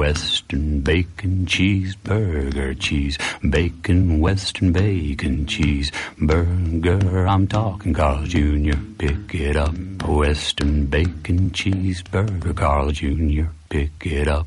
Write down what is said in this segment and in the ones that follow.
Western bacon cheeseburger cheese. Bacon, Western bacon cheese. Burger, I'm talking Carl Jr. Pick it up. Western bacon cheeseburger. Carl Jr. Pick it up.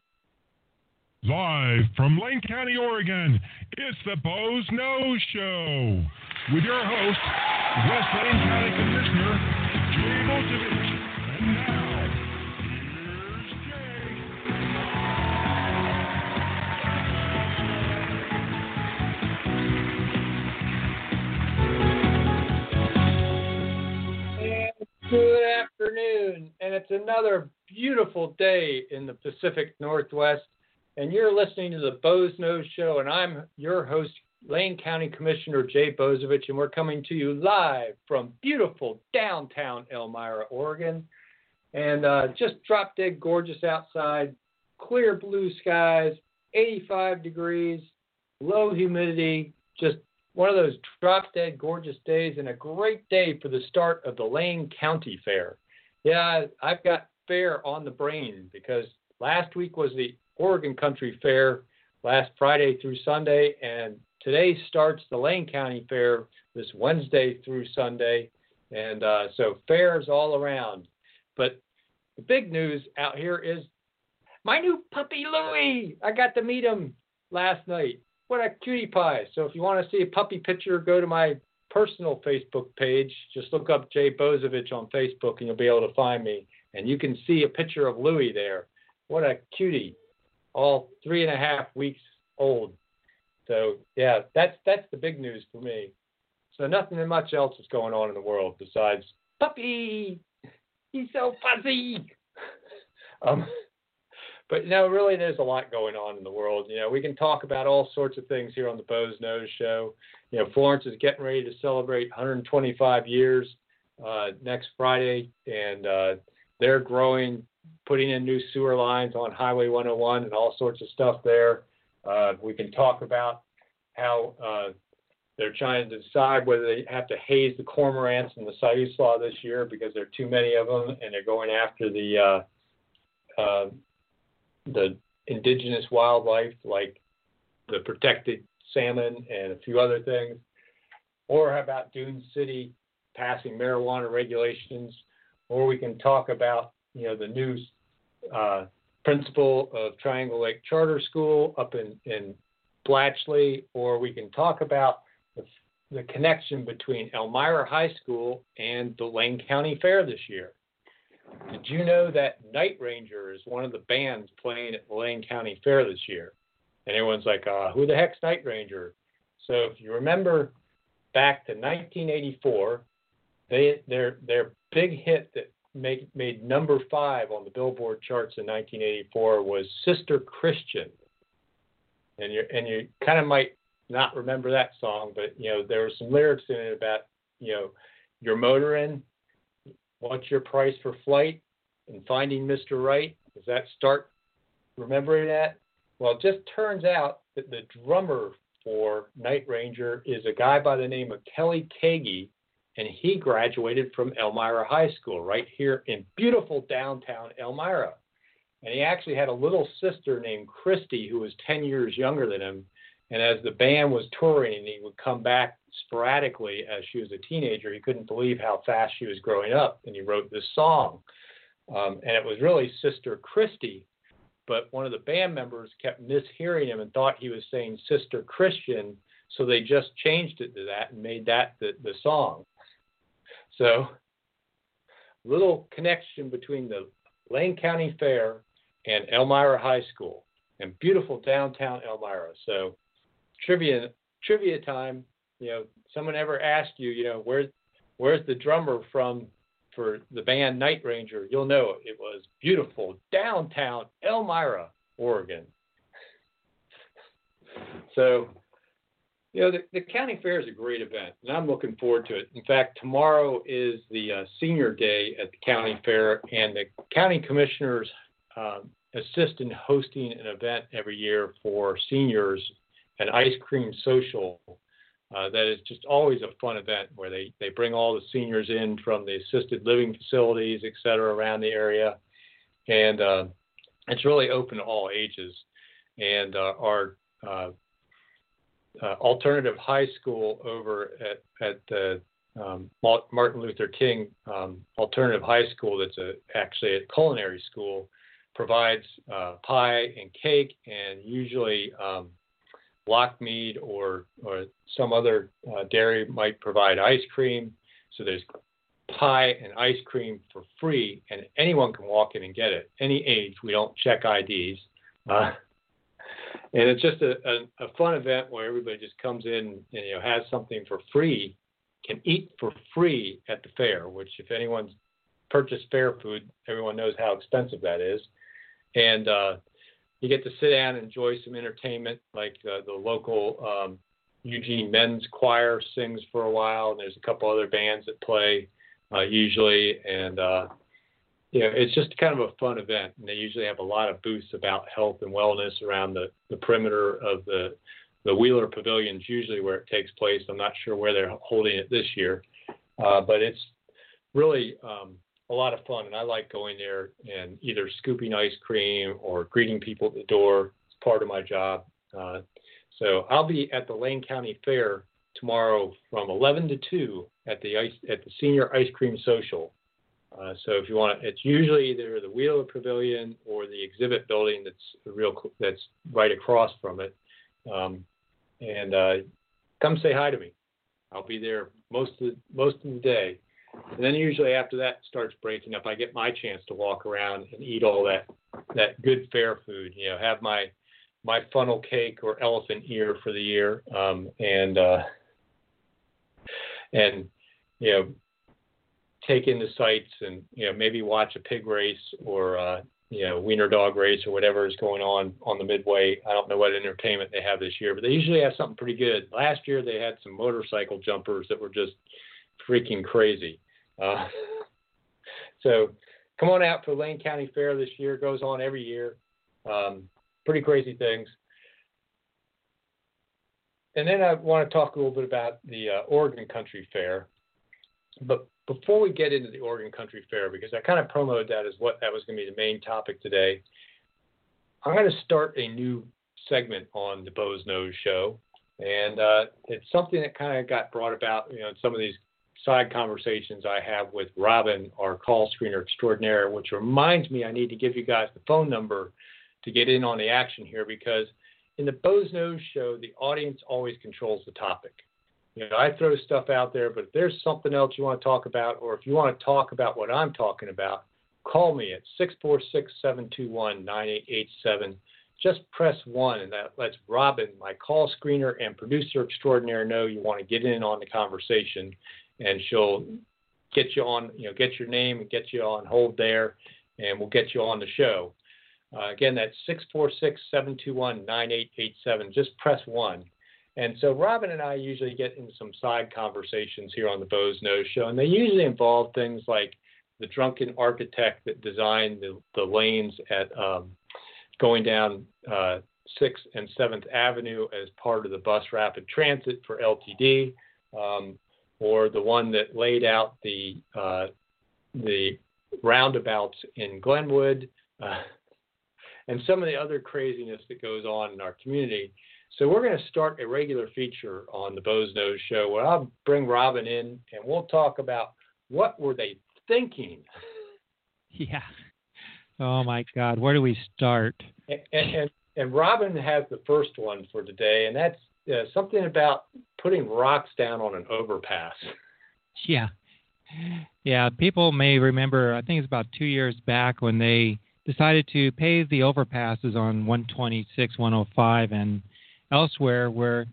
Live from Lane County, Oregon, it's the Boze Noze Show with your host, West Lane County Commissioner Jay Bozievich. And now, here's Jay. And good afternoon, and it's another beautiful day in the Pacific Northwest. And you're listening to the Boze Noze Show, and I'm your host, Lane County Commissioner Jay Bozievich, and we're coming to you live from beautiful downtown Elmira, Oregon. And uh, just drop dead gorgeous outside, clear blue skies, 85 degrees, low humidity, just one of those drop dead gorgeous days, and a great day for the start of the Lane County Fair. Yeah, I've got fair on the brain because last week was the Oregon Country Fair last Friday through Sunday, and today starts the Lane County Fair this Wednesday through Sunday. And uh, so fairs all around. But the big news out here is my new puppy Louie. I got to meet him last night. What a cutie pie. So if you want to see a puppy picture, go to my personal Facebook page. Just look up Jay Bozievich on Facebook and you'll be able to find me. And you can see a picture of Louie there. What a cutie. All three and a half weeks old. So yeah, that's that's the big news for me. So nothing much else is going on in the world besides puppy. He's so fuzzy. um, but know, really, there's a lot going on in the world. You know, we can talk about all sorts of things here on the Boze Noze Show. You know, Florence is getting ready to celebrate 125 years uh, next Friday, and uh, they're growing, putting in new sewer lines on Highway 101 and all sorts of stuff there. Uh, we can talk about how uh, they're trying to decide whether they have to haze the cormorants and the Siuslaw this year because there are too many of them, and they're going after the uh, uh, the indigenous wildlife like the protected salmon and a few other things. Or about Dune City passing marijuana regulations? Or we can talk about you know the new uh, principal of Triangle Lake Charter School up in, in Blachly, or we can talk about the, the connection between Elmira High School and the Lane County Fair this year. Did you know that Night Ranger is one of the bands playing at the Lane County Fair this year? And everyone's like, uh, who the heck's Night Ranger? So if you remember back to 1984, they their their big hit that made made number five on the Billboard charts in 1984 was Sister Christian. And you and you kind of might not remember that song, but you know there were some lyrics in it about you know you're motoring, what's your price for flight, and finding Mr. Right. Does that start remembering that? Well, it just turns out that the drummer for Night Ranger is a guy by the name of Kelly Keagy, and he graduated from Elmira High School right here in beautiful downtown Elmira. And he actually had a little sister named Christy who was 10 years younger than him. And as the band was touring and he would come back sporadically as she was a teenager, he couldn't believe how fast she was growing up. And he wrote this song. Um, and it was really Sister Christy. But one of the band members kept mishearing him and thought he was saying Sister Christian. So they just changed it to that and made that the, the song. So, little connection between the Lane County Fair and Elmira High School and beautiful downtown Elmira. So, trivia trivia time. You know, someone ever asked you, you know, where's where's the drummer from for the band Night Ranger, you'll know it was beautiful downtown Elmira, Oregon. So, you know, the, the county fair is a great event, and I'm looking forward to it. In fact, tomorrow is the uh, senior day at the county fair, and the county commissioners um, assist in hosting an event every year for seniors, an ice cream social. Uh, that is just always a fun event where they, they bring all the seniors in from the assisted living facilities, et cetera, around the area. And uh, it's really open to all ages. And uh, our uh, alternative high school over at, at the um, Martin Luther King um, Alternative High School, that's a, actually a culinary school, provides uh, pie and cake, and usually um, Lochmead or or some other uh, dairy might provide ice cream. So there's pie and ice cream for free, and anyone can walk in and get it. Any age, we don't check IDs. Uh, and it's just a, a, a, fun event where everybody just comes in and you know has something for free, can eat for free at the fair. Which, if anyone's purchased fair food, everyone knows how expensive that is, and uh, you get to sit down and enjoy some entertainment, like uh, the local um, Eugene Men's Choir sings for a while, and there's a couple other bands that play uh, usually, and uh, you know, it's just kind of a fun event, and they usually have a lot of booths about health and wellness around the, the perimeter of the the Wheeler Pavilions, usually where it takes place. I'm not sure where they're holding it this year, uh, but it's really um, a lot of fun, and I like going there and either scooping ice cream or greeting people at the door. It's part of my job. Uh, so I'll be at the Lane County Fair tomorrow from 11 to 2 at the ice at the Senior Ice Cream Social. Uh, so if you want, it's usually either the Wheeler Pavilion or the exhibit building that's real that's right across from it. Um, and uh, come say hi to me. I'll be there most of the, most of the day. And then usually after that starts breaking up, I get my chance to walk around and eat all that that good fair food. You know, have my my funnel cake or elephant ear for the year, um, and uh, and you know take in the sights and you know maybe watch a pig race or uh, you know wiener dog race or whatever is going on on the midway. I don't know what entertainment they have this year, but they usually have something pretty good. Last year they had some motorcycle jumpers that were just freaking crazy. Uh, so come on out for Lane County Fair this year. It goes on every year. Um, pretty crazy things. And then I want to talk a little bit about the uh, Oregon Country Fair. But before we get into the Oregon Country Fair, because I kind of promoted that as what that was going to be the main topic today, I'm going to start a new segment on the Boze Noze Show, and uh, it's something that kind of got brought about, you know, in some of these side conversations I have with Robin, our call screener extraordinaire, which reminds me I need to give you guys the phone number to get in on the action here because in the Boze Noze Show, the audience always controls the topic. You know, I throw stuff out there, but if there's something else you want to talk about, or if you want to talk about what I'm talking about, call me at 646 721 9887. Just press one, and that lets Robin, my call screener and producer extraordinaire, know you want to get in on the conversation, and she'll get you on, you know, get your name and get you on hold there, and we'll get you on the show. Uh, again, that's 646 721 9887. Just press one. And so Robin and I usually get into some side conversations here on the Boze Noze Show, and they usually involve things like the drunken architect that designed the, the lanes at um, going down uh, 6th and 7th Avenue as part of the bus rapid transit for LTD, um, or the one that laid out the uh, the roundabouts in Glenwood, uh, and some of the other craziness that goes on in our community. So we're going to start a regular feature on the Boze Noze Show where I'll bring Robin in and we'll talk about what were they thinking. Yeah. Oh my God, where do we start? And, and, and Robin has the first one for today, and that's uh, something about putting rocks down on an overpass. Yeah. Yeah, people may remember, I think it's about two years back when they decided to pave the overpasses on 126, 105, and elsewhere where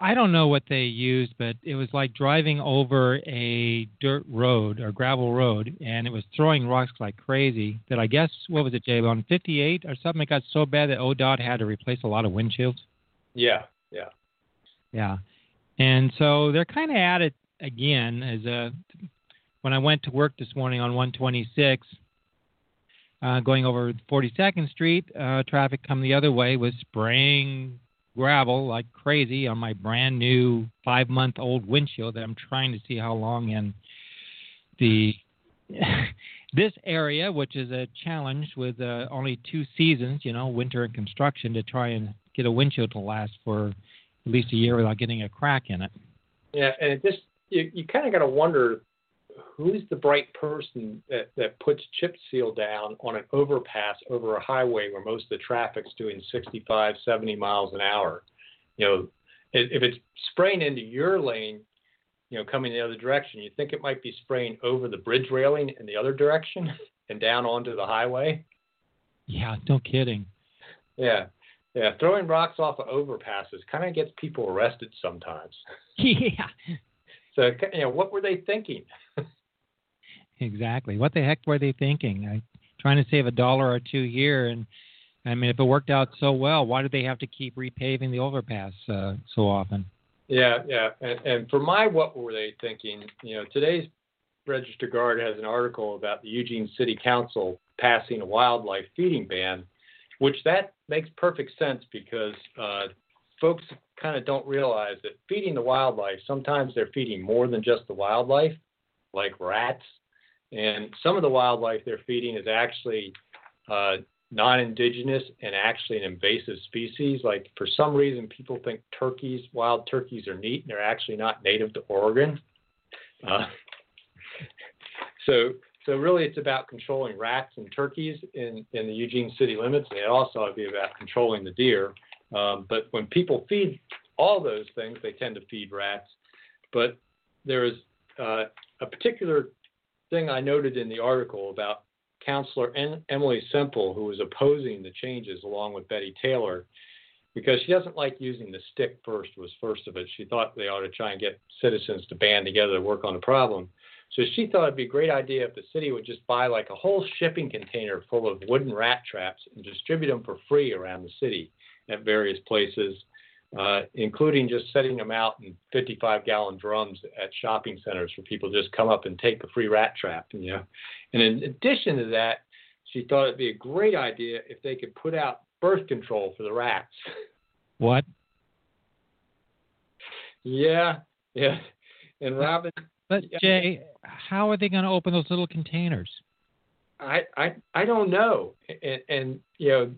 I don't know what they used, but it was like driving over a dirt road or gravel road, and it was throwing rocks like crazy. That I guess what was it, Jay? On 58 or something, it got so bad that ODOT had to replace a lot of windshields. Yeah, yeah, yeah. And so they're kind of at it again. As a when I went to work this morning on 126, uh, going over 42nd Street, uh, traffic come the other way was spraying gravel like crazy on my brand new five month old windshield that I'm trying to see how long in the this area, which is a challenge with uh, only two seasons, you know, winter and construction, to try and get a windshield to last for at least a year without getting a crack in it. Yeah, and it just you, you kind of got to wonder who's the bright person that, that puts chip seal down on an overpass over a highway where most of the traffic's doing 65, 70 miles an hour? You know, if it's spraying into your lane, you know, coming the other direction, you think it might be spraying over the bridge railing in the other direction and down onto the highway? Yeah, no kidding. Yeah. Yeah, throwing rocks off of overpasses kind of gets people arrested sometimes. Yeah. So, you know, what were they thinking? exactly. What the heck were they thinking? I, trying to save a dollar or two here, and I mean, if it worked out so well, why did they have to keep repaving the overpass uh, so often? Yeah, yeah. And, and for my what were they thinking? You know, today's Register Guard has an article about the Eugene City Council passing a wildlife feeding ban, which that makes perfect sense because uh, folks kind of don't realize that feeding the wildlife, sometimes they're feeding more than just the wildlife, like rats. And some of the wildlife they're feeding is actually uh, non indigenous and actually an invasive species. Like, for some reason, people think turkeys, wild turkeys, are neat, and they're actually not native to Oregon. Uh, so, so really, it's about controlling rats and turkeys in, in the Eugene city limits, and it also would be about controlling the deer. Um, but when people feed all those things, they tend to feed rats. But there is uh, a particular thing I noted in the article about Councilor en- Emily Semple, who was opposing the changes along with Betty Taylor, because she doesn't like using the stick first was first of it. She thought they ought to try and get citizens to band together to work on the problem. So she thought it'd be a great idea if the city would just buy like a whole shipping container full of wooden rat traps and distribute them for free around the city at various places, uh, including just setting them out in 55 gallon drums at shopping centers for people to just come up and take a free rat trap. You know, and in addition to that, she thought it'd be a great idea if they could put out birth control for the rats. What? yeah, yeah. And Robin. But Jay, how are they going to open those little containers? I I I don't know. And, and you know,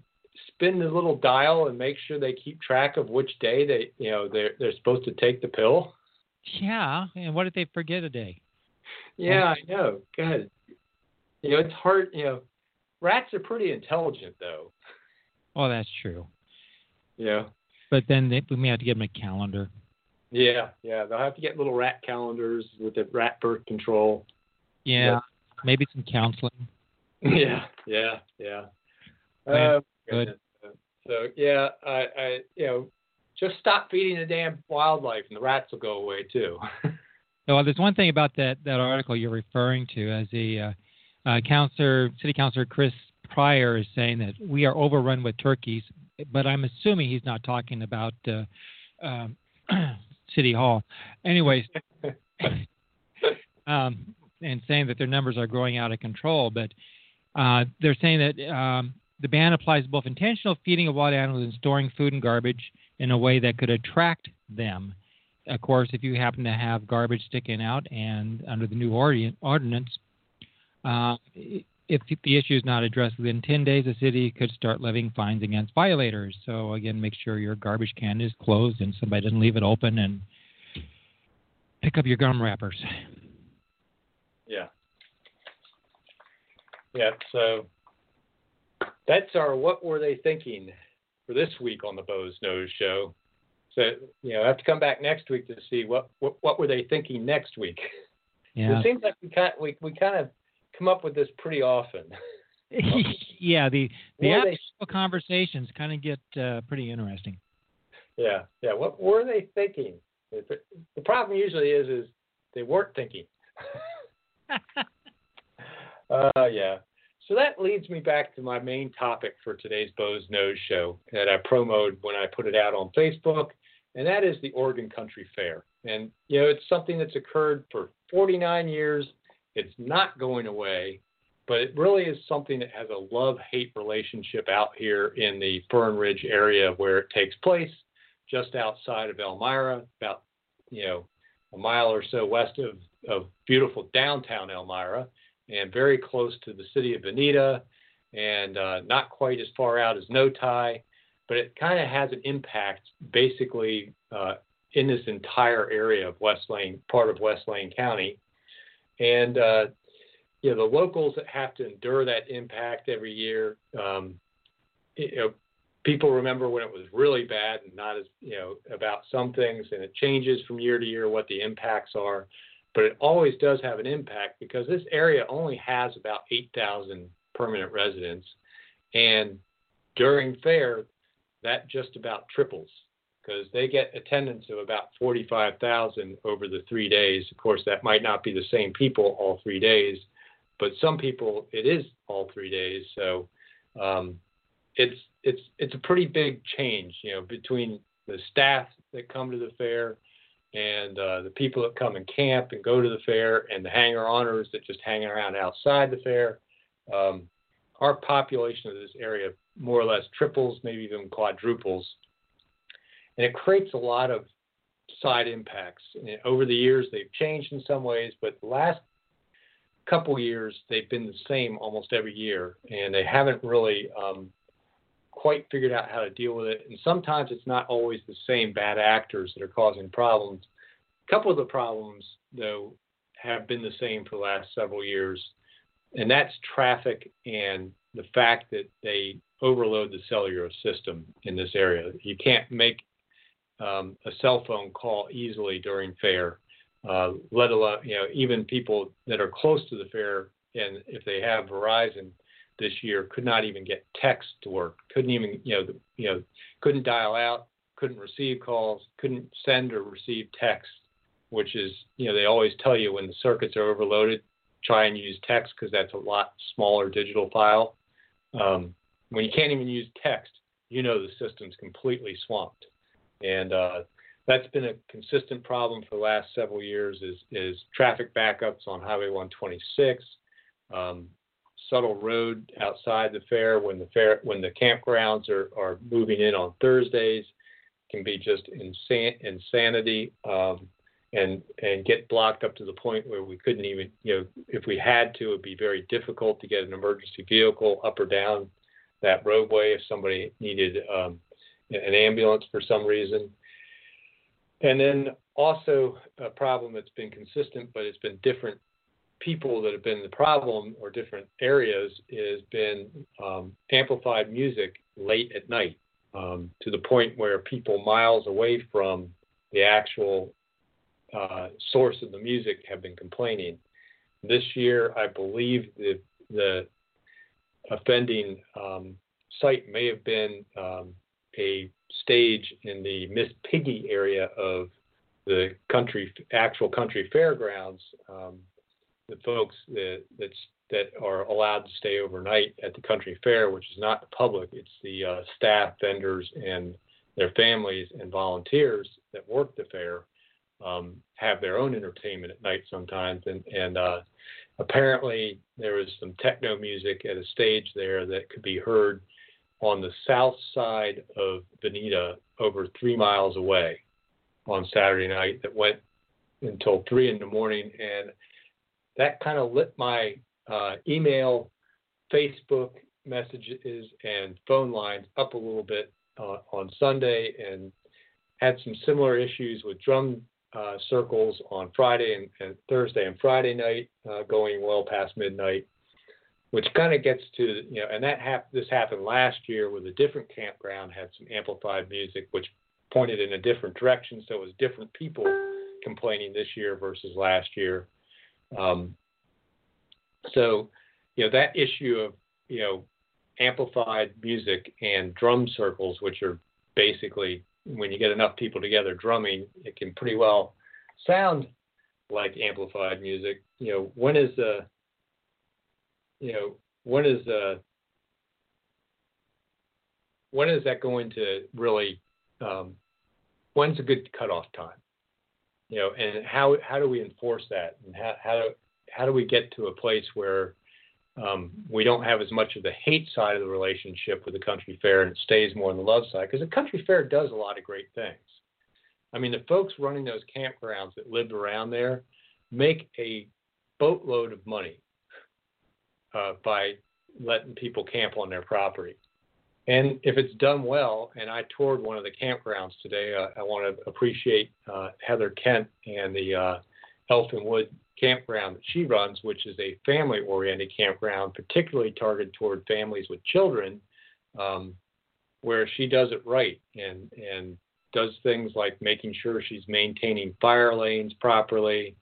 spin the little dial and make sure they keep track of which day they you know they're they're supposed to take the pill. Yeah, and what if they forget a day? Yeah, I know. Good. You know, it's hard. You know, rats are pretty intelligent, though. Oh, that's true. Yeah. But then they, we may have to give them a calendar. Yeah, yeah. They'll have to get little rat calendars with the rat birth control. Yeah. Maybe some counseling. Yeah, yeah, yeah. Uh, Good. So yeah, I, I you know just stop feeding the damn wildlife and the rats will go away too. well, there's one thing about that that article you're referring to as the uh, uh, councilor, city councilor Chris Pryor is saying that we are overrun with turkeys, but I'm assuming he's not talking about uh, um, City Hall. Anyways, um, and saying that their numbers are growing out of control, but uh, they're saying that um, the ban applies both intentional feeding of wild animals and storing food and garbage in a way that could attract them. Of course, if you happen to have garbage sticking out, and under the new ordinance, uh, if the issue is not addressed within 10 days, the city could start levying fines against violators. So, again, make sure your garbage can is closed and somebody doesn't leave it open and pick up your gum wrappers. Yeah. Yeah, so that's our what were they thinking for this week on the Boze Noze Show. So you know, I have to come back next week to see what what, what were they thinking next week. Yeah. It seems like we kind we we kind of come up with this pretty often. yeah, the the actual conversations kind of get uh, pretty interesting. yeah, yeah. What were they thinking? The problem usually is is they weren't thinking. uh, yeah. So that leads me back to my main topic for today's Boze Noze show that I promoted when I put it out on Facebook, and that is the Oregon Country Fair. And you know, it's something that's occurred for 49 years. It's not going away, but it really is something that has a love-hate relationship out here in the Fern Ridge area where it takes place, just outside of Elmira, about you know a mile or so west of, of beautiful downtown Elmira, and very close to the city of Veneta, and uh, not quite as far out as Noti, but it kind of has an impact basically uh, in this entire area of West Lane, part of West Lane County, and uh, you know the locals that have to endure that impact every year. Um, you know, people remember when it was really bad and not as you know about some things and it changes from year to year what the impacts are but it always does have an impact because this area only has about 8,000 permanent residents. And during fair that just about triples because they get attendance of about 45,000 over the 3 days. Of course that might not be the same people all 3 days but some people it is all 3 days. So um, it's it's it's a pretty big change, you know, between the staff that come to the fair and uh, the people that come and camp and go to the fair and the hanger honors that just hang around outside the fair. Um, our population of this area more or less triples, maybe even quadruples, and it creates a lot of side impacts. And over the years, they've changed in some ways, but the last couple years they've been the same almost every year, and they haven't really um, quite figured out how to deal with it. And sometimes it's not always the same bad actors that are causing problems. A couple of the problems, though, have been the same for the last several years, and that's traffic and the fact that they overload the cellular system in this area. You can't make um, a cell phone call easily during fair, uh, let alone you know even people that are close to the fair and if they have Verizon, this year could not even get text to work. Couldn't even you know you know couldn't dial out, couldn't receive calls, couldn't send or receive text, which is you know they always tell you when the circuits are overloaded, try and use text because that's a lot smaller digital file. Um, when you can't even use text, you know the system's completely swamped, and uh, that's been a consistent problem for the last several years. Is is traffic backups on Highway 126. Um, Subtle Road outside the fair when the fair when the campgrounds are, are moving in on Thursdays can be just insan- insanity um, and and get blocked up to the point where we couldn't even you know if we had to it'd be very difficult to get an emergency vehicle up or down that roadway if somebody needed um, an ambulance for some reason. And then also a problem that's been consistent, but it's been different people that have been the problem or different areas has been um, amplified music late at night um, to the point where people miles away from the actual uh, source of the music have been complaining. This year, I believe the, the offending um, site may have been um, a stage in the Miss Piggy area of the country actual country fairgrounds um, the folks that that are allowed to stay overnight at the country fair, which is not the public, it's the uh, staff, vendors, and their families and volunteers that work the fair um, have their own entertainment at night sometimes. And, and uh, apparently, there was some techno music at a stage there that could be heard on the south side of Veneta, over three miles away, on Saturday night that went until three in the morning. And that kind of lit my uh, email, Facebook messages, and phone lines up a little bit uh, on Sunday and had some similar issues with drum uh, circles on Friday and, and, Thursday and Friday night, uh, going well past midnight, which kind of gets to you know, and that hap- this happened last year with a different campground had some amplified music, which pointed in a different direction, so it was different people complaining this year versus last year. Um, so, you know, that issue of, you know, amplified music and drum circles, which are basically when you get enough people together drumming, it can pretty well sound like amplified music. You know, when is the you know when is the when is that going to really um, when's a good cutoff time you know and how how do we enforce that? And how how do, how do we get to a place where um, we don't have as much of the hate side of the relationship with the country fair and it stays more on the love side? Because the country fair does a lot of great things. I mean the folks running those campgrounds that lived around there make a boatload of money uh, by letting people camp on their property and if it's done well, and I toured one of the campgrounds today, uh, I want to appreciate uh, Heather Kent and the uh, Elfin Wood campground that she runs, which is a family oriented campground, particularly targeted toward families with children, um, where she does it right and, and does things like making sure she's maintaining fire lanes properly,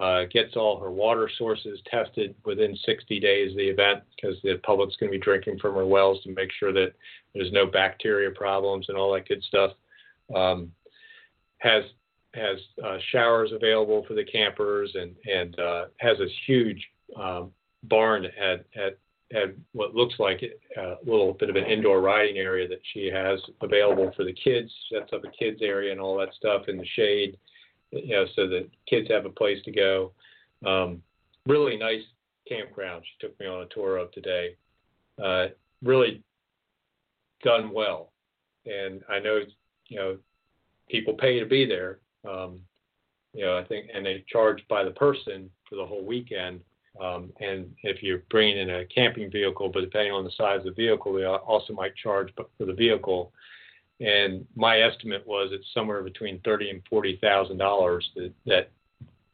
uh, gets all her water sources tested within 60 days of the event because the public's going to be drinking from her wells to make sure that there's no bacteria problems and all that good stuff. Um, has has uh, showers available for the campers and and uh, has this huge um, barn at at at what looks like a little bit of an indoor riding area that she has available for the kids. Sets up a kids area and all that stuff in the shade you know, so that kids have a place to go. Um, really nice campground. She took me on a tour of today. Uh, really done well, and I know you know people pay to be there. Um, you know, I think, and they charge by the person for the whole weekend. Um, and if you're bringing in a camping vehicle, but depending on the size of the vehicle, they also might charge but for the vehicle and my estimate was it's somewhere between thirty and forty thousand dollars that that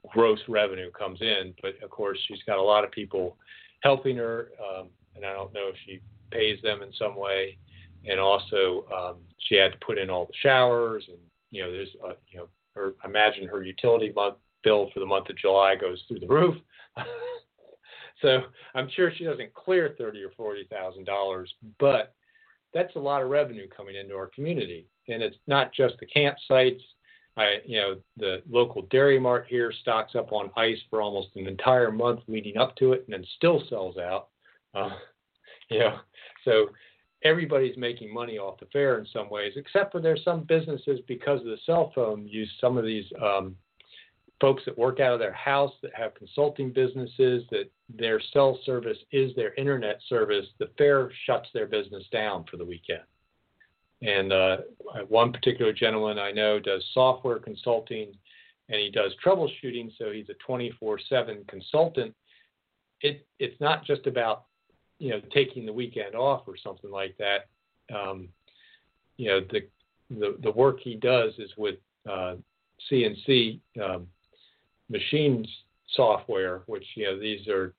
gross revenue comes in. But of course, she's got a lot of people helping her, um, and I don't know if she pays them in some way. And also, um, she had to put in all the showers, and you know, there's uh, you know, her imagine her utility month bill for the month of July goes through the roof. so I'm sure she doesn't clear thirty or forty thousand dollars, but that's a lot of revenue coming into our community. And it's not just the campsites. I, you know, the local dairy mart here stocks up on ice for almost an entire month leading up to it, and then still sells out. Uh, you know, so everybody's making money off the fair in some ways, except for there's some businesses because of the cell phone use some of these um, folks that work out of their house that have consulting businesses that their cell service is their internet service, the fair shuts their business down for the weekend. And uh, one particular gentleman I know does software consulting and he does troubleshooting, so he's a 24 7 consultant. It, it's not just about you know taking the weekend off or something like that. Um, you know the, the the work he does is with uh, CNC um, machines software, which you know these are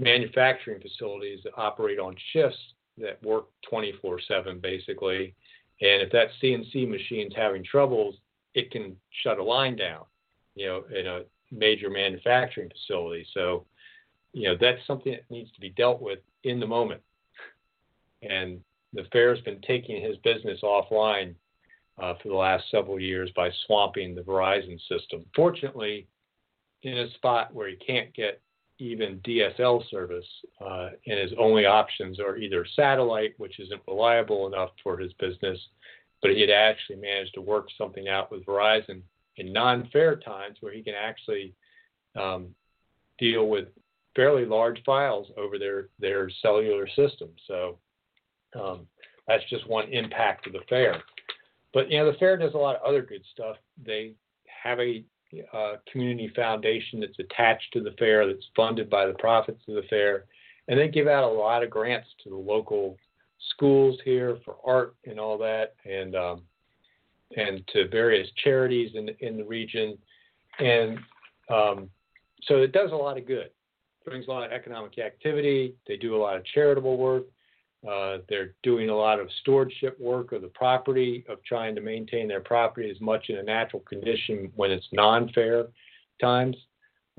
manufacturing facilities that operate on shifts that work 24/7 basically. And if that CNC machine's having troubles, it can shut a line down, you know, in a major manufacturing facility. So, you know, that's something that needs to be dealt with in the moment. And the fair's been taking his business offline uh, for the last several years by swamping the Verizon system. Fortunately, in a spot where he can't get even DSL service, uh, and his only options are either satellite, which isn't reliable enough for his business, but he had actually managed to work something out with Verizon in non-fair times where he can actually um, deal with fairly large files over their their cellular system. So um, that's just one impact of the fair. But you know the fair does a lot of other good stuff. They have a uh, community foundation that's attached to the fair, that's funded by the profits of the fair, and they give out a lot of grants to the local schools here for art and all that, and um, and to various charities in in the region, and um, so it does a lot of good. brings a lot of economic activity. They do a lot of charitable work. Uh, they're doing a lot of stewardship work of the property, of trying to maintain their property as much in a natural condition when it's non-fair times,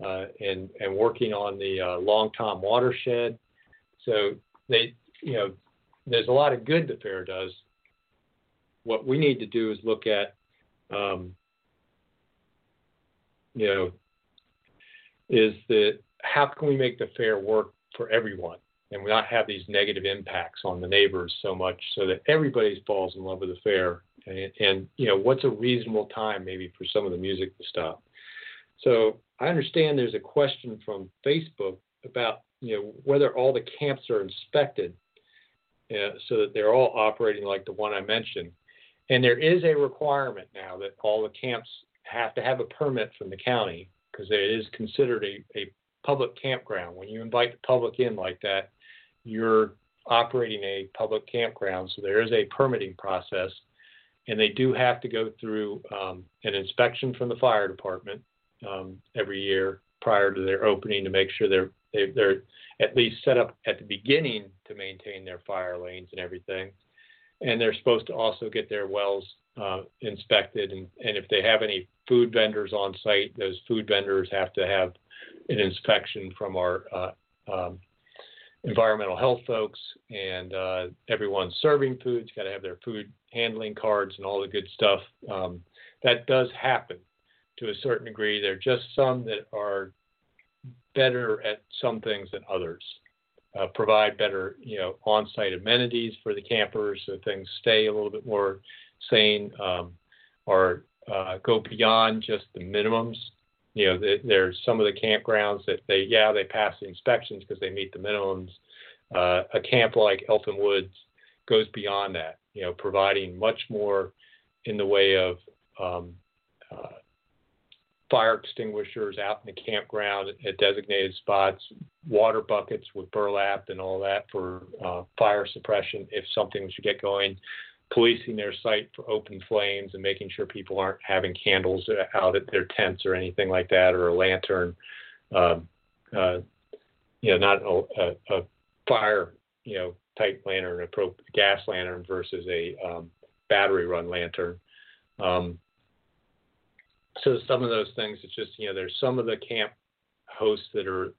uh, and and working on the uh, Long Tom watershed. So they, you know, there's a lot of good the fair does, what we need to do is look at, um, you know, is that how can we make the fair work for everyone and we not have these negative impacts on the neighbors so much so that everybody falls in love with the fair. And, and you know what's a reasonable time maybe for some of the music to stop? So i understand there's a question from facebook about you know whether all the camps are inspected uh, so that they're all operating like the one i mentioned. And there is a requirement now that all the camps have to have a permit from the county because it is considered a, a public campground. When you invite the public in like that, you're operating a public campground. So there is a permitting process, and they do have to go through um, an inspection from the fire department um, every year prior to their opening to make sure they're they, are they are at least set up at the beginning to maintain their fire lanes and everything. And they're supposed to also get their wells uh, inspected, and, and if they have any food vendors on site, those food vendors have to have an inspection from our uh, um, environmental health folks, and uh, everyone serving food's got to have their food handling cards and all the good stuff. Um, that does happen to a certain degree. There are just some that are better at some things than others. Uh, provide better, you know, on-site amenities for the campers so things stay a little bit more sane, um, or uh, go beyond just the minimums you know, the, there's some of the campgrounds that they, yeah, they pass the inspections because they meet the minimums. Uh, a camp like Elfin Woods goes beyond that, you know, providing much more in the way of um, uh, fire extinguishers out in the campground at designated spots, water buckets with burlap and all that for uh, fire suppression if something should get going, policing their site for open flames and making sure people aren't having candles out at their tents or anything like that, or a lantern, um, uh, you know, not a, a, a, fire, you know, type lantern, a pro, gas lantern versus a um, battery run lantern. Um, so some of those things, it's just you know, there's some of the camp hosts that are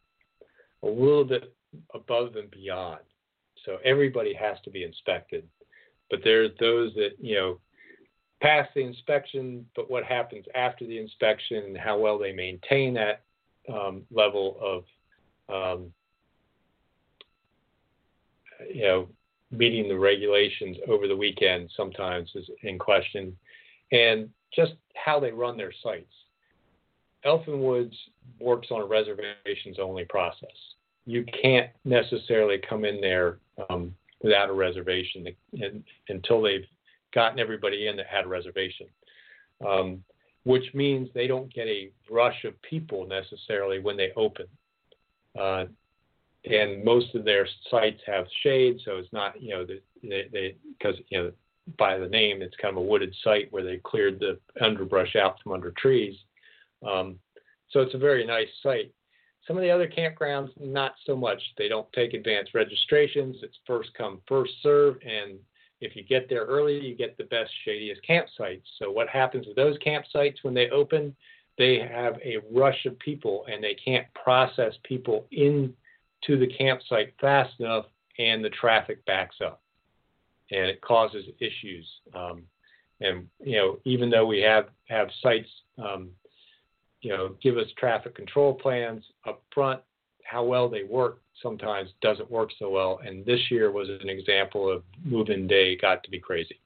a little bit above and beyond. So everybody has to be inspected but there's those that you know pass the inspection, but what happens after the inspection and how well they maintain that um, level of um, you know meeting the regulations over the weekend sometimes is in question, and just how they run their sites. Elfin Woods works on a reservations only process. You can't necessarily come in there um, without a reservation and, until they've gotten everybody in that had a reservation, um, which means they don't get a rush of people necessarily when they open. Uh, and most of their sites have shade, so it's not, you know, they because you know by the name, it's kind of a wooded site where they cleared the underbrush out from under trees. Um, so it's a very nice site. Some of the other campgrounds, not so much. They don't take advanced registrations. It's first come, first serve, and if you get there early, you get the best, shadiest campsites. So what happens with those campsites when they open? They have a rush of people, and they can't process people into the campsite fast enough, and the traffic backs up, and it causes issues. Um, and you know, even though we have have sites um, you know, give us traffic control plans up front. How well they work sometimes doesn't work so well. And this year was an example of move-in day got to be crazy.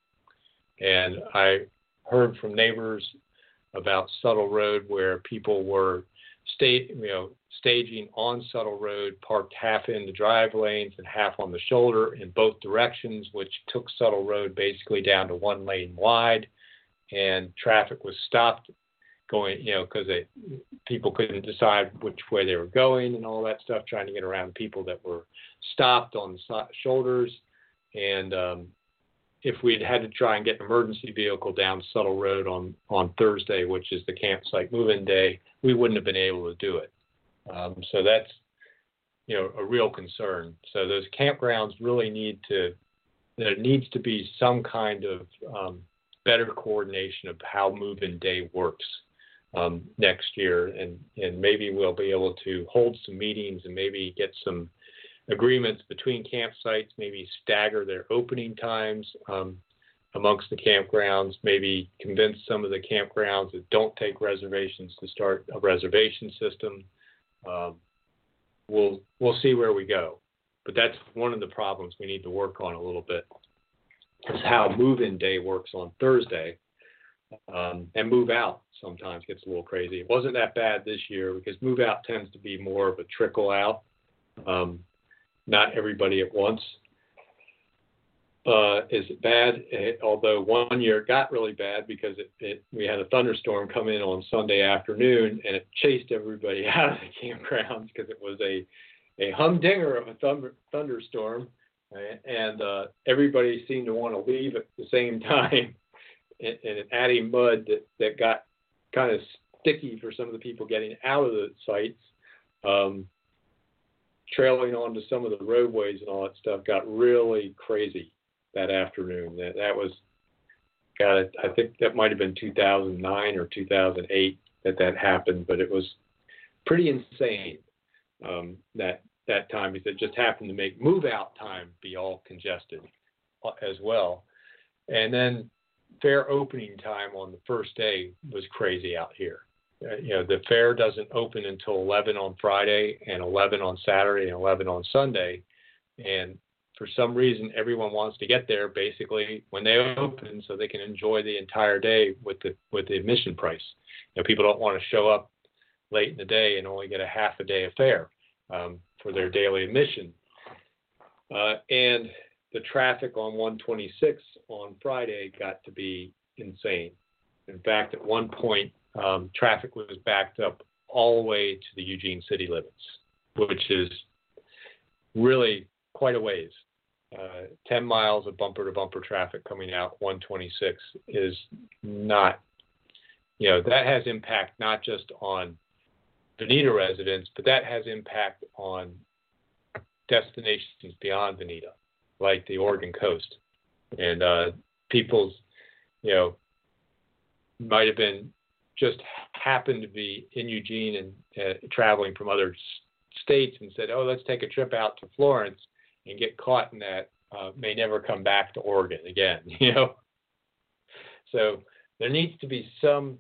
And I heard from neighbors about Subtle Road where people were state, you know, staging on Subtle Road, parked half in the drive lanes and half on the shoulder in both directions, which took Subtle Road basically down to one lane wide. And traffic was stopped going, you know, because people couldn't decide which way they were going and all that stuff, trying to get around people that were stopped on the shoulders. And um, if we'd had to try and get an emergency vehicle down Subtle Road on on Thursday, which is the campsite move-in day, we wouldn't have been able to do it. Um, so that's you know a real concern. So those campgrounds really need to there needs to be some kind of um, better coordination of how move-in day works um, next year, and and maybe we'll be able to hold some meetings and maybe get some agreements between campsites, maybe stagger their opening times um, amongst the campgrounds, maybe convince some of the campgrounds that don't take reservations to start a reservation system. Um, we'll we'll see where we go, but that's one of the problems we need to work on a little bit. Is how move-in day works on Thursday, um, and move out sometimes gets a little crazy. It wasn't that bad this year because move out tends to be more of a trickle out, um, not everybody at once uh, is it bad. It, although one year it got really bad because it, it, we had a thunderstorm come in on Sunday afternoon and it chased everybody out of the campgrounds because it was a a humdinger of a thunder, thunderstorm, and uh, everybody seemed to want to leave at the same time, and, and adding mud that that got kind of sticky for some of the people getting out of the sites. Um, trailing onto some of the roadways and all that stuff got really crazy that afternoon. That that was, God, I think that might have been 2009 or 2008 that that happened, but it was pretty insane um, that that time because it just happened to make move out time be all congested uh, as well. And then fair opening time on the first day was crazy out here. Uh, you know, the fair doesn't open until 11 on Friday and 11 on Saturday and 11 on Sunday. And for some reason everyone wants to get there basically when they open so they can enjoy the entire day with the with the admission price. You know, people don't want to show up late in the day and only get a half a day of fair um, for their daily admission. Uh, and the traffic on 126 on Friday got to be insane. In fact, at one point, um, traffic was backed up all the way to the Eugene city limits, which is really quite a ways uh, 10 miles of bumper to bumper traffic coming out 126 is not, you know, that has impact not just on Veneta residents, but that has impact on destinations beyond Veneta, like the Oregon coast. And uh, people's, you know, might have been just happened to be in Eugene and uh, traveling from other states and said, oh, let's take a trip out to Florence and get caught in that uh, may never come back to Oregon again. You know, so there needs to be some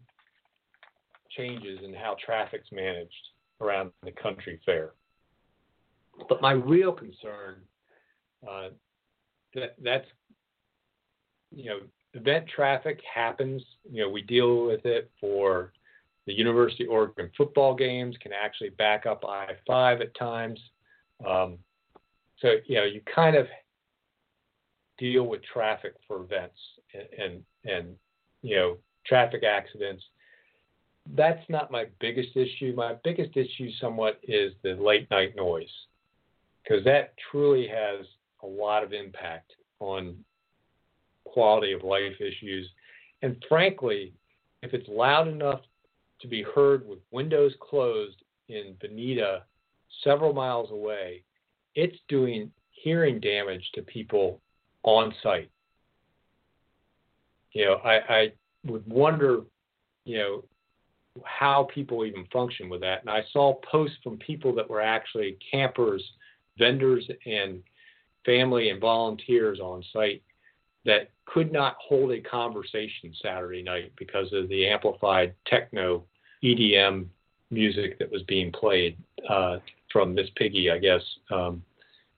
changes in how traffic's managed around the country fair. But my real concern uh, that that's you know event traffic happens. You know we deal with it for the University of Oregon football games can actually back up I-5 at times. Um, so you know you kind of deal with traffic for events and and, and you know traffic accidents. That's not my biggest issue. My biggest issue, somewhat, is the late night noise, because that truly has a lot of impact on quality of life issues. And frankly, if it's loud enough to be heard with windows closed in Veneta several miles away, it's doing hearing damage to people on site. You know, I, I would wonder, you know, how people even function with that. And I saw posts from people that were actually campers, vendors, and family and volunteers on site that could not hold a conversation Saturday night because of the amplified techno EDM music that was being played uh, from Miss Piggy, I guess, um,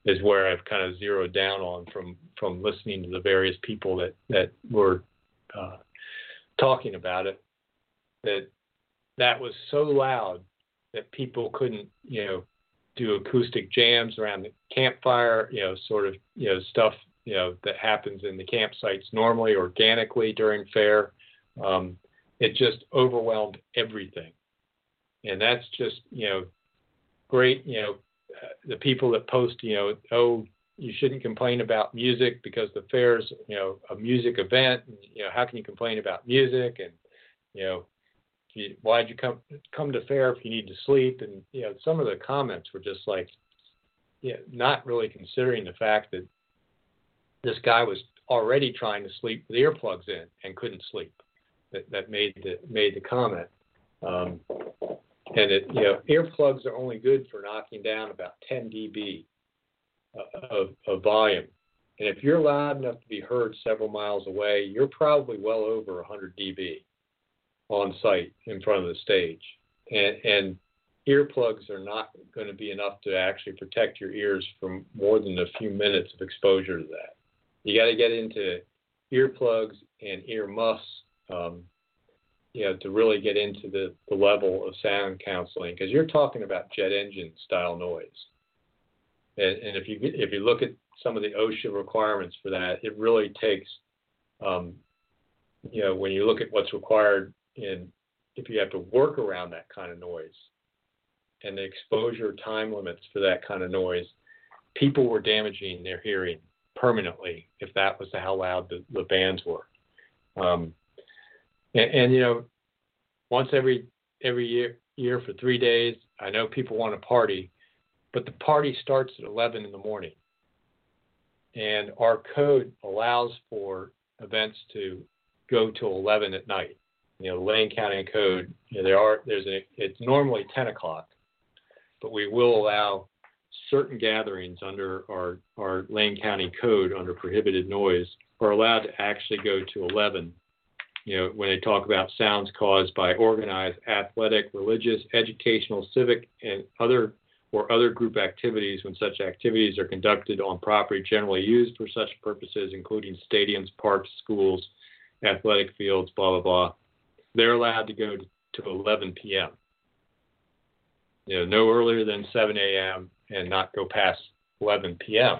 is where I've kind of zeroed down on from from listening to the various people that that were uh, talking about it. That that was so loud that people couldn't, you know, do acoustic jams around the campfire, you know, sort of, you know, stuff, you know, that happens in the campsites normally organically during fair. Um, it just overwhelmed everything, and that's just, you know, great, you know, the people that post, you know, oh, you shouldn't complain about music because the fair's, you know, a music event. And, you know, how can you complain about music? And, you know, you, why'd you come come to fair if you need to sleep? And you know, some of the comments were just like, yeah, not really considering the fact that this guy was already trying to sleep with earplugs in and couldn't sleep. That that made the made the comment. Um, and it, you know, earplugs are only good for knocking down about 10 dB of, of volume. And if you're loud enough to be heard several miles away, you're probably well over 100 dB on site in front of the stage. And, and earplugs are not going to be enough to actually protect your ears from more than a few minutes of exposure to that. You got to get into earplugs and ear muffs, um, you know, to really get into the, the level of sound counseling because you're talking about jet engine style noise. And, and if you if you look at some of the OSHA requirements for that, it really takes, um, you know, when you look at what's required in if you have to work around that kind of noise and the exposure time limits for that kind of noise, people were damaging their hearing permanently if that was how loud the, the bands were. Um, and, and, you know, once every every year year for three days, I know people want to party, but the party starts at 11 in the morning, and our code allows for events to go till 11 at night. You know, Lane County Code, you know, there are there's a it's normally 10 o'clock, but we will allow certain gatherings under our, our Lane County code under prohibited noise are allowed to actually go to 11. You know, when they talk about sounds caused by organized athletic, religious, educational, civic, and other or other group activities when such activities are conducted on property generally used for such purposes, including stadiums, parks, schools, athletic fields, blah, blah, blah, they're allowed to go to 11 p.m. You know, no earlier than 7 a.m and not go past 11 p.m.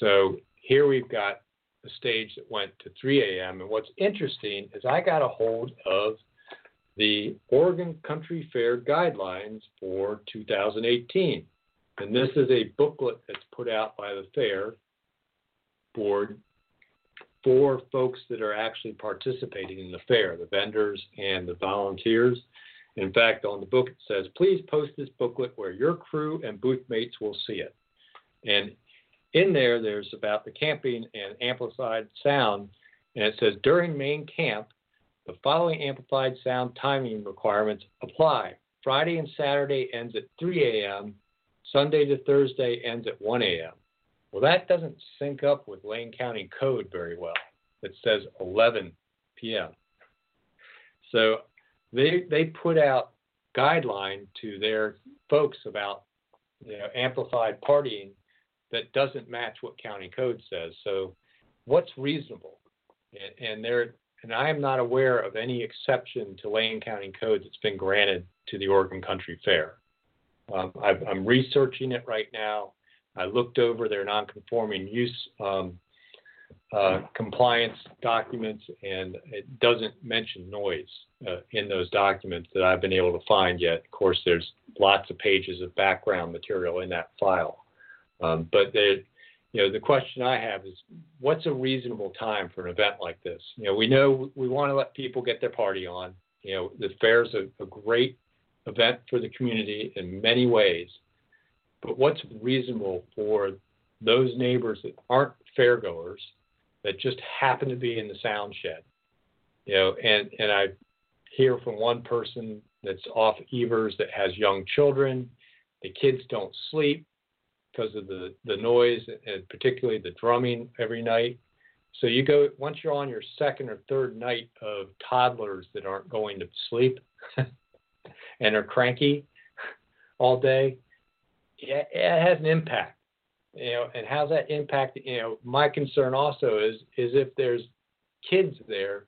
So here we've got a stage that went to 3 a.m. And what's interesting is I got a hold of the Oregon Country Fair guidelines for 2018. And this is a booklet that's put out by the fair board for folks that are actually participating in the fair, the vendors and the volunteers. In fact, on the book it says, please post this booklet where your crew and booth mates will see it. And in there, there's about the camping and amplified sound. And it says, during main camp, the following amplified sound timing requirements apply. Friday and Saturday ends at 3 a.m., Sunday to Thursday ends at 1 a.m. Well, that doesn't sync up with Lane County code very well. It says 11 p.m. So they they put out guideline to their folks about you know amplified partying that doesn't match what county code says. So what's reasonable? And, and there and I am not aware of any exception to Lane County Code that's been granted to the Oregon Country Fair. Um, i am researching it right now. I looked over their nonconforming use um, uh, compliance documents, and it doesn't mention noise uh, in those documents that I've been able to find yet. Of course, there's lots of pages of background material in that file, um, but they, you know, the question I have is, what's a reasonable time for an event like this? You know, we know we want to let people get their party on. You know, the fair is a, a great event for the community in many ways, but what's reasonable for those neighbors that aren't fairgoers that just happen to be in the sound shed. You know, and and I hear from one person that's off Evers that has young children. The kids don't sleep because of the the noise and particularly the drumming every night. So you go once you're on your second or third night of toddlers that aren't going to sleep and are cranky all day, it, it has an impact you know, and how's that impact? You know, my concern also is is if there's kids there,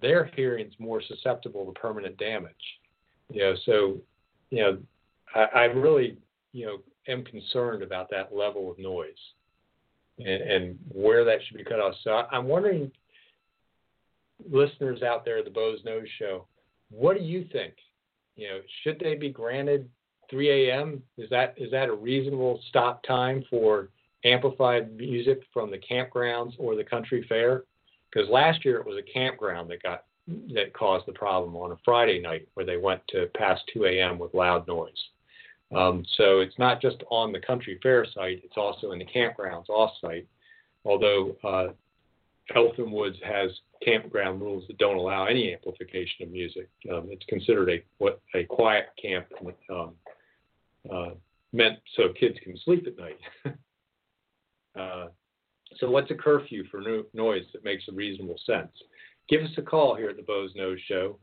their hearing's more susceptible to permanent damage. You know, so you know, I, I really you know am concerned about that level of noise and, and where that should be cut off. So I, I'm wondering, listeners out there at the Boze Noze Show, what do you think? You know, should they be granted 3 a.m. Is that is that a reasonable stop time for amplified music from the campgrounds or the country fair? Because last year it was a campground that got that caused the problem on a Friday night where they went to past 2 a.m. with loud noise. Um, so it's not just on the country fair site; it's also in the campgrounds off-site. Although uh, Eltham Woods has campground rules that don't allow any amplification of music. Um, it's considered a what a quiet camp um, meant so kids can sleep at night. uh, So, what's a curfew for no- noise that makes a reasonable sense? Give us a call here at the Boze Noze Show,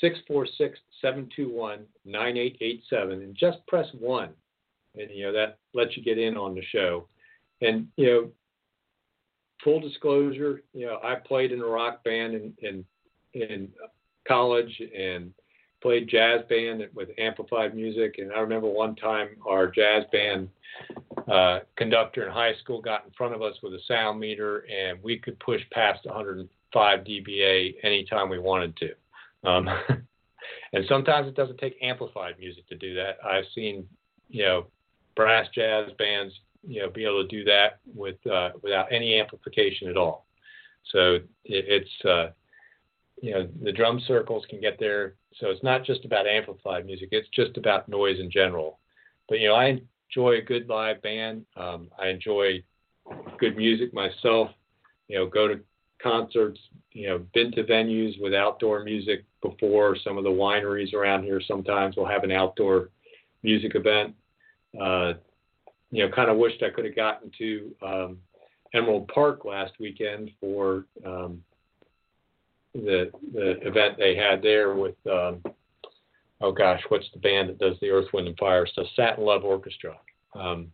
646 721 9887, and just press 1. And, you know, that lets you get in on the show. And, you know, full disclosure, you know, I played in a rock band in, in, in college and played jazz band with amplified music. And I remember one time our jazz band uh, conductor in high school got in front of us with a sound meter, and we could push past 105 dBA anytime we wanted to. Um, and sometimes it doesn't take amplified music to do that. I've seen, you know, brass jazz bands, you know, be able to do that with uh, without any amplification at all. So it, it's, uh, you know, the drum circles can get there. So it's not just about amplified music; it's just about noise in general. But you know, I enjoy a good live band. Um, I enjoy good music myself. You know, go to concerts. You know, been to venues with outdoor music before. Some of the wineries around here sometimes will have an outdoor music event. Uh, you know, kind of wished I could have gotten to um, Emerald Park last weekend for um, the the event they had there with um, oh gosh, what's the band that does the Earth, Wind, and Fire stuff? Satin Love Orchestra. Um,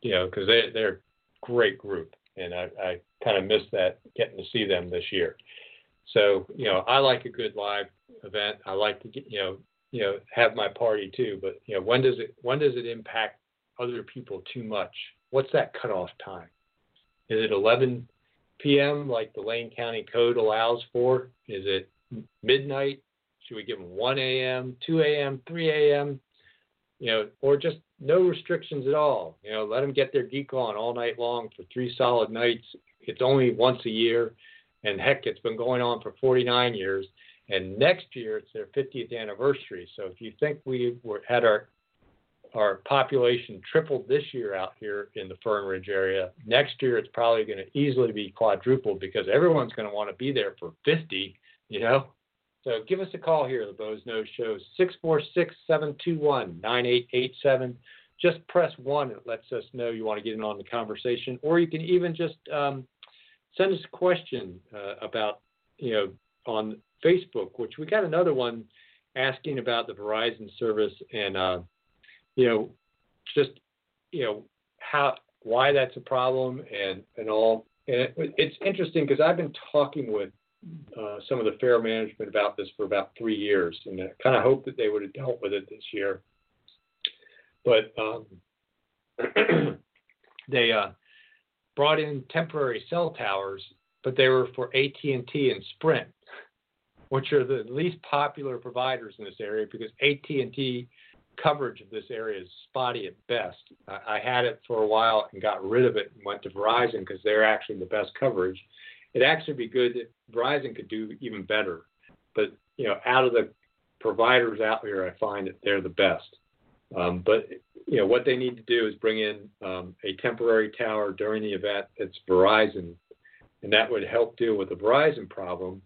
you know, because they they're a great group, and I, I kind of missed that getting to see them this year. So you know, I like a good live event. I like to get you know you know have my party too. But you know, when does it when does it impact other people too much? What's that cutoff time? Is it 11 p.m. like the Lane County Code allows for? Is it midnight? Should we give them 1 a.m., 2 a.m., 3 a.m.? You know, or just no restrictions at all. You know, let them get their geek on all night long for three solid nights. It's only once a year, and heck, it's been going on for 49 years. And next year it's their 50th anniversary. So if you think we were had our our population tripled this year out here in the Fern Ridge area, next year it's probably going to easily be quadrupled because everyone's going to want to be there for 50. You know, so give us a call here, the Boze Noze Show, 646 721 9887. Just press one. It lets us know you want to get in on the conversation. Or you can even just um, send us a question uh, about, you know, on Facebook, which we got another one asking about the Verizon service and, uh, you know, just, you know, how, why that's a problem and, and all. And it, it's interesting because I've been talking with uh, some of the fair management about this for about three years, and I kind of hoped that they would have dealt with it this year. But um, they uh, brought in temporary cell towers, but they were for AT and T and Sprint, which are the least popular providers in this area because AT and T coverage of this area is spotty at best. I, I had it for a while and got rid of it and went to Verizon because they're actually the best coverage it'd actually be good if Verizon could do even better. But you know, out of the providers out here, I find that they're the best. Um, but you know, what they need to do is bring in um, a temporary tower during the event that's Verizon, and that would help deal with the Verizon problem.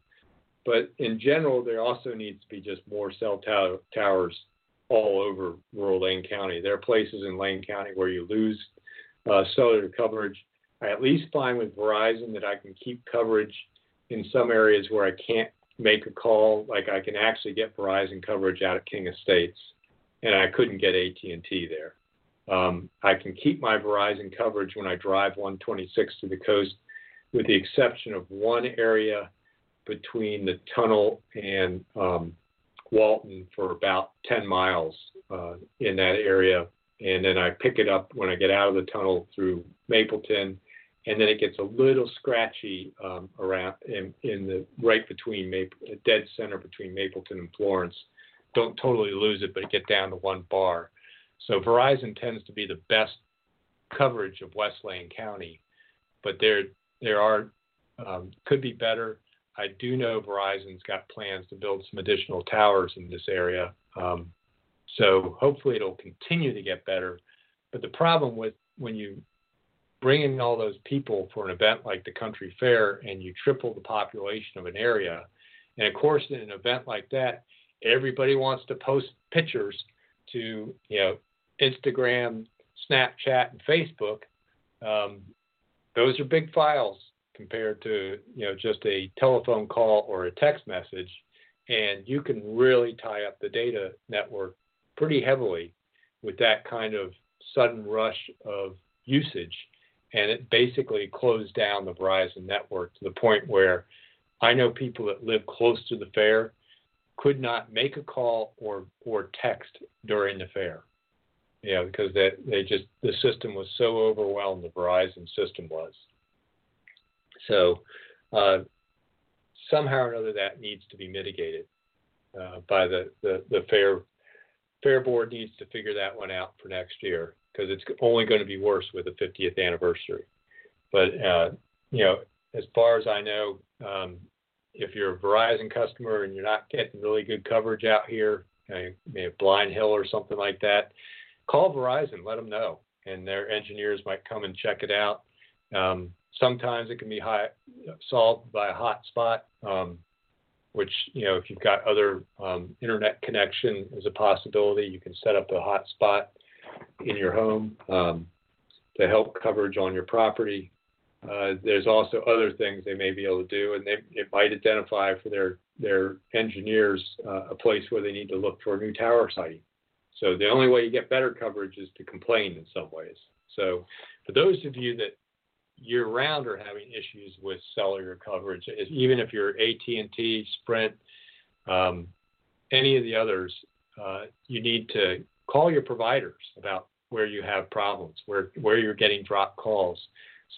But in general, there also needs to be just more cell tower, towers all over rural Lane County. There are places in Lane County where you lose uh, cellular coverage I at least find with Verizon that I can keep coverage in some areas where I can't make a call. Like I can actually get Verizon coverage out of King Estates, and I couldn't get AT&T there. Um, I can keep my Verizon coverage when I drive 126 to the coast, with the exception of one area between the tunnel and um, Walton for about 10 miles uh, in that area. And then I pick it up when I get out of the tunnel through Mapleton and then it gets a little scratchy um, around in, in the right between Maple, dead center between Mapleton and Florence. Don't totally lose it, but get down to one bar. So Verizon tends to be the best coverage of West Lane County, but there there are um, could be better. I do know Verizon's got plans to build some additional towers in this area, um, so hopefully it'll continue to get better. But the problem with when you bring in all those people for an event like the country fair and you triple the population of an area and of course in an event like that everybody wants to post pictures to you know instagram snapchat and facebook um, those are big files compared to you know just a telephone call or a text message, and you can really tie up the data network pretty heavily with that kind of sudden rush of usage. And it basically closed down the Verizon network to the point where I know people that live close to the fair could not make a call or or text during the fair. You know, because they they just the system was so overwhelmed. The Verizon system was. So uh, somehow or another that needs to be mitigated uh, by the, the the fair fair board needs to figure that one out for next year because it's only going to be worse with the 50th anniversary. But uh, you know, as far as I know, um, if you're a Verizon customer and you're not getting really good coverage out here, you know, Blind Hill or something like that, call Verizon, let them know, and their engineers might come and check it out. Um, sometimes it can be high, solved by a hotspot, um, which you know if you've got other um, internet connection is a possibility. You can set up a hotspot in your home um, to help coverage on your property. Uh, there's also other things they may be able to do, and they it might identify for their their engineers uh, a place where they need to look for a new tower site. So the only way you get better coverage is to complain in some ways. So for those of you that year round are having issues with cellular coverage, even if you're AT&T, Sprint, um, any of the others, uh, you need to call your providers about where you have problems, where where you're getting dropped calls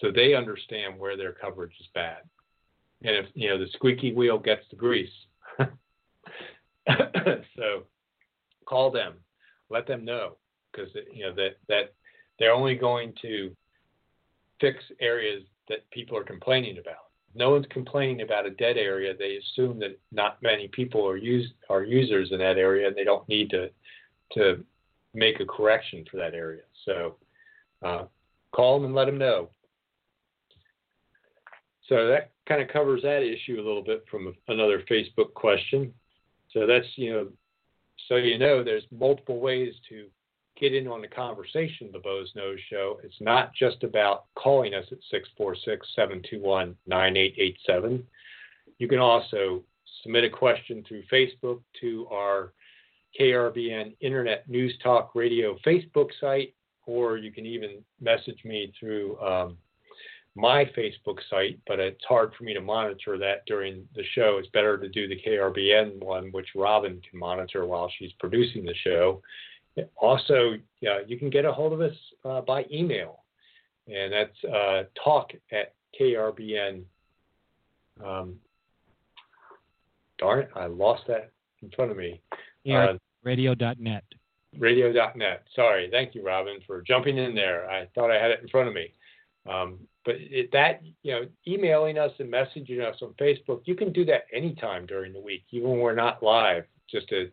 so they understand where their coverage is bad. And if you know the squeaky wheel gets the grease, so call them, let them know because you know that that they're only going to fix areas that people are complaining about. No one's complaining about a dead area. They assume that not many people are use are users in that area, and they don't need to to make a correction for that area. So uh, call them and let them know. So that kind of covers that issue a little bit from another Facebook question. So that's, you know, so you know there's multiple ways to get in on the conversation of the Boze Noze Show. It's not just about calling us at 646 721 9887. You can also submit a question through Facebook to our KRBN Internet News Talk Radio Facebook site, or you can even message me through um, my Facebook site, but it's hard for me to monitor that during the show. It's better to do the KRBN one, which Robin can monitor while she's producing the show. Also, yeah, you can get a hold of us uh, by email, and that's uh, talk at KRBN. Um, darn it, I lost that in front of me. Yeah, uh, radio.net. Radio.net. Sorry. Thank you, Robin, for jumping in there. I thought I had it in front of me. Um, but it, that, you know, emailing us and messaging us on Facebook, you can do that anytime during the week, even when we're not live, just to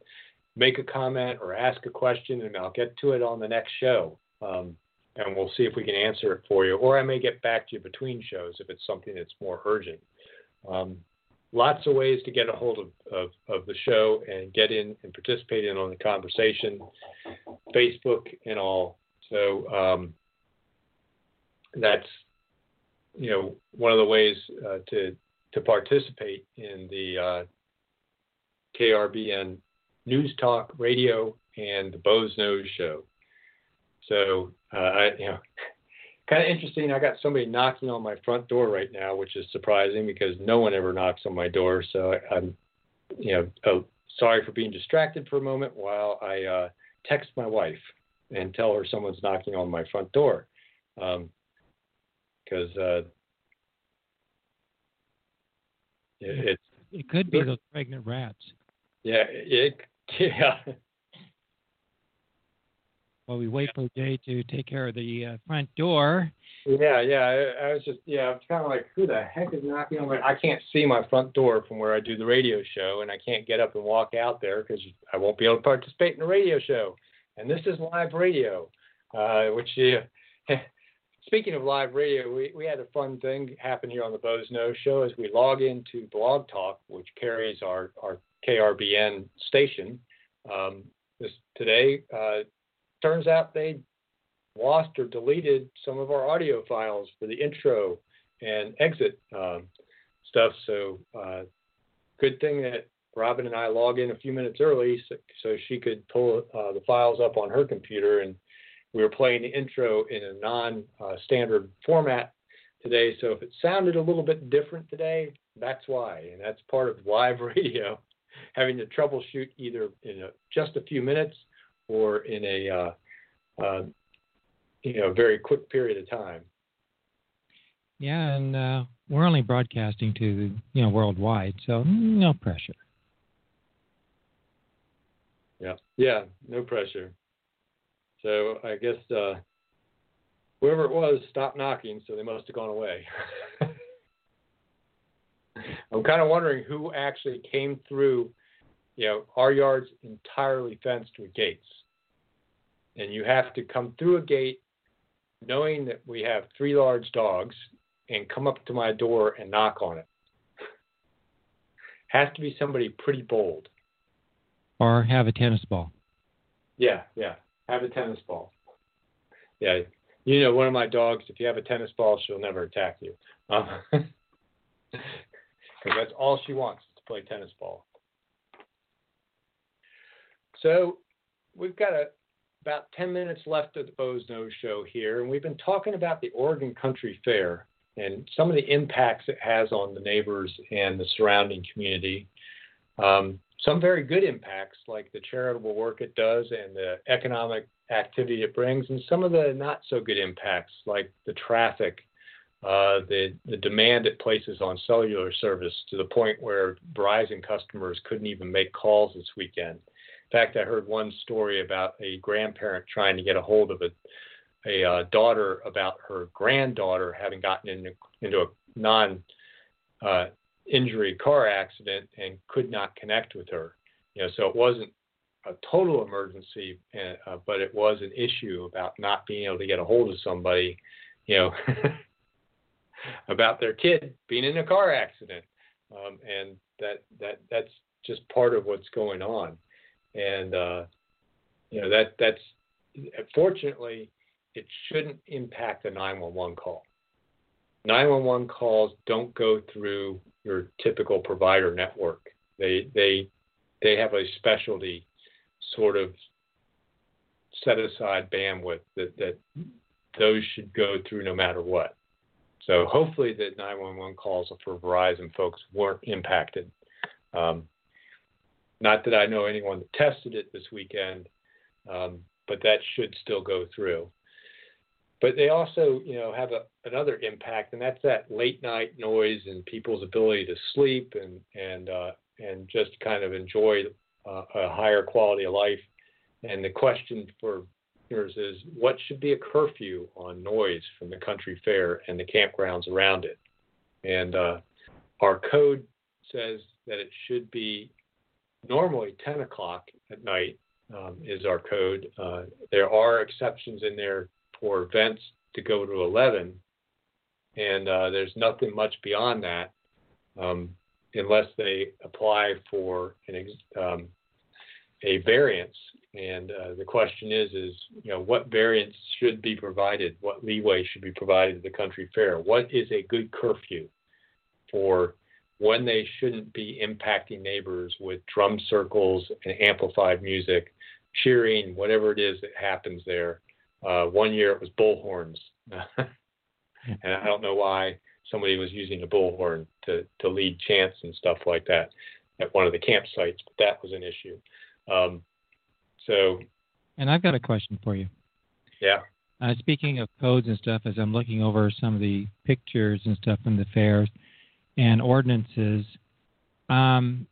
make a comment or ask a question, and I'll get to it on the next show. Um, and we'll see if we can answer it for you. Or I may get back to you between shows if it's something that's more urgent. Um, lots of ways to get a hold of, of, of, the show and get in and participate in on the conversation, Facebook and all. So um, that's you know one of the ways uh, to to participate in the uh, KRBN News Talk Radio and the Boze Noze Show. So uh, I you know kind of interesting. I got somebody knocking on my front door right now, which is surprising because no one ever knocks on my door. So I, am you know, oh, sorry for being distracted for a moment while I uh, text my wife and tell her someone's knocking on my front door. Because um, uh, it, it's it could be those pregnant rats. Yeah, it yeah while we wait for Jay to take care of the uh, front door. Yeah, yeah. I, I was just, yeah, it's kind of like, who the heck is knocking on my? I can't see my front door from where I do the radio show, and I can't get up and walk out there because I won't be able to participate in the radio show. And this is live radio, uh, which. Uh, speaking of live radio, we, we had a fun thing happen here on the Boze Noze Show as we log into Blog Talk, which carries our, our KRBN station. Um, this today, uh, turns out they lost or deleted some of our audio files for the intro and exit um, stuff. So, uh, good thing that Robin and I log in a few minutes early so, so she could pull uh, the files up on her computer. And we were playing the intro in a non uh, format today. So, if it sounded a little bit different today, that's why. And that's part of live radio, having to troubleshoot either in a, just a few minutes or in a uh, uh, you know very quick period of time. Yeah, and uh, we're only broadcasting to you know worldwide, so no pressure. Yeah, yeah, no pressure. So I guess uh, whoever it was stopped knocking, so they must have gone away. I'm kind of wondering who actually came through. You know, our yard's entirely fenced with gates, and you have to come through a gate knowing that we have three large dogs and come up to my door and knock on it. Has to be somebody pretty bold. Or have a tennis ball. Yeah, yeah. Have a tennis ball. Yeah. You know, one of my dogs, if you have a tennis ball, she'll never attack you. Um, all she wants is to play tennis ball. So we've got a about 10 minutes left of the Boze Noze show here, and we've been talking about the Oregon Country Fair and some of the impacts it has on the neighbors and the surrounding community. Um, some very good impacts, like the charitable work it does and the economic activity it brings, and some of the not so good impacts, like the traffic, uh, the demand it places on cellular service to the point where Verizon customers couldn't even make calls this weekend. In fact, I heard one story about a grandparent trying to get a hold of a, uh, daughter about her granddaughter having gotten in, into a non uh, injury car accident and could not connect with her. You know, so it wasn't a total emergency, but it was an issue about not being able to get a hold of somebody, you know, about their kid being in a car accident, um, and that that that's just part of what's going on and uh, you know that that's fortunately it shouldn't impact the 911 call. 911 calls don't go through your typical provider network. They they they have a specialty sort of set aside bandwidth that, that those should go through no matter what. So hopefully the 911 calls for Verizon folks weren't impacted. Um, not that I know anyone that tested it this weekend, um, but that should still go through. But they also, you know, have a, another impact, and that's that late night noise and people's ability to sleep and and uh, and just kind of enjoy uh, a higher quality of life. And the question for is, what should be a curfew on noise from the country fair and the campgrounds around it? And uh, our code says that it should be normally 10 o'clock at night um, is our code. Uh, there are exceptions in there for events to go to 11, and uh, there's nothing much beyond that um, unless they apply for an, um, a variance. And uh, the question is, is you know, what variance should be provided? What leeway should be provided to the country fair? What is a good curfew for when they shouldn't be impacting neighbors with drum circles and amplified music, cheering, whatever it is that happens there. Uh, one year it was bullhorns, and I don't know why somebody was using a bullhorn to to lead chants and stuff like that at one of the campsites, but that was an issue. Um, so, and I've got a question for you. Yeah. Uh, speaking of codes and stuff, as I'm looking over some of the pictures and stuff from the fairs, and ordinances, um,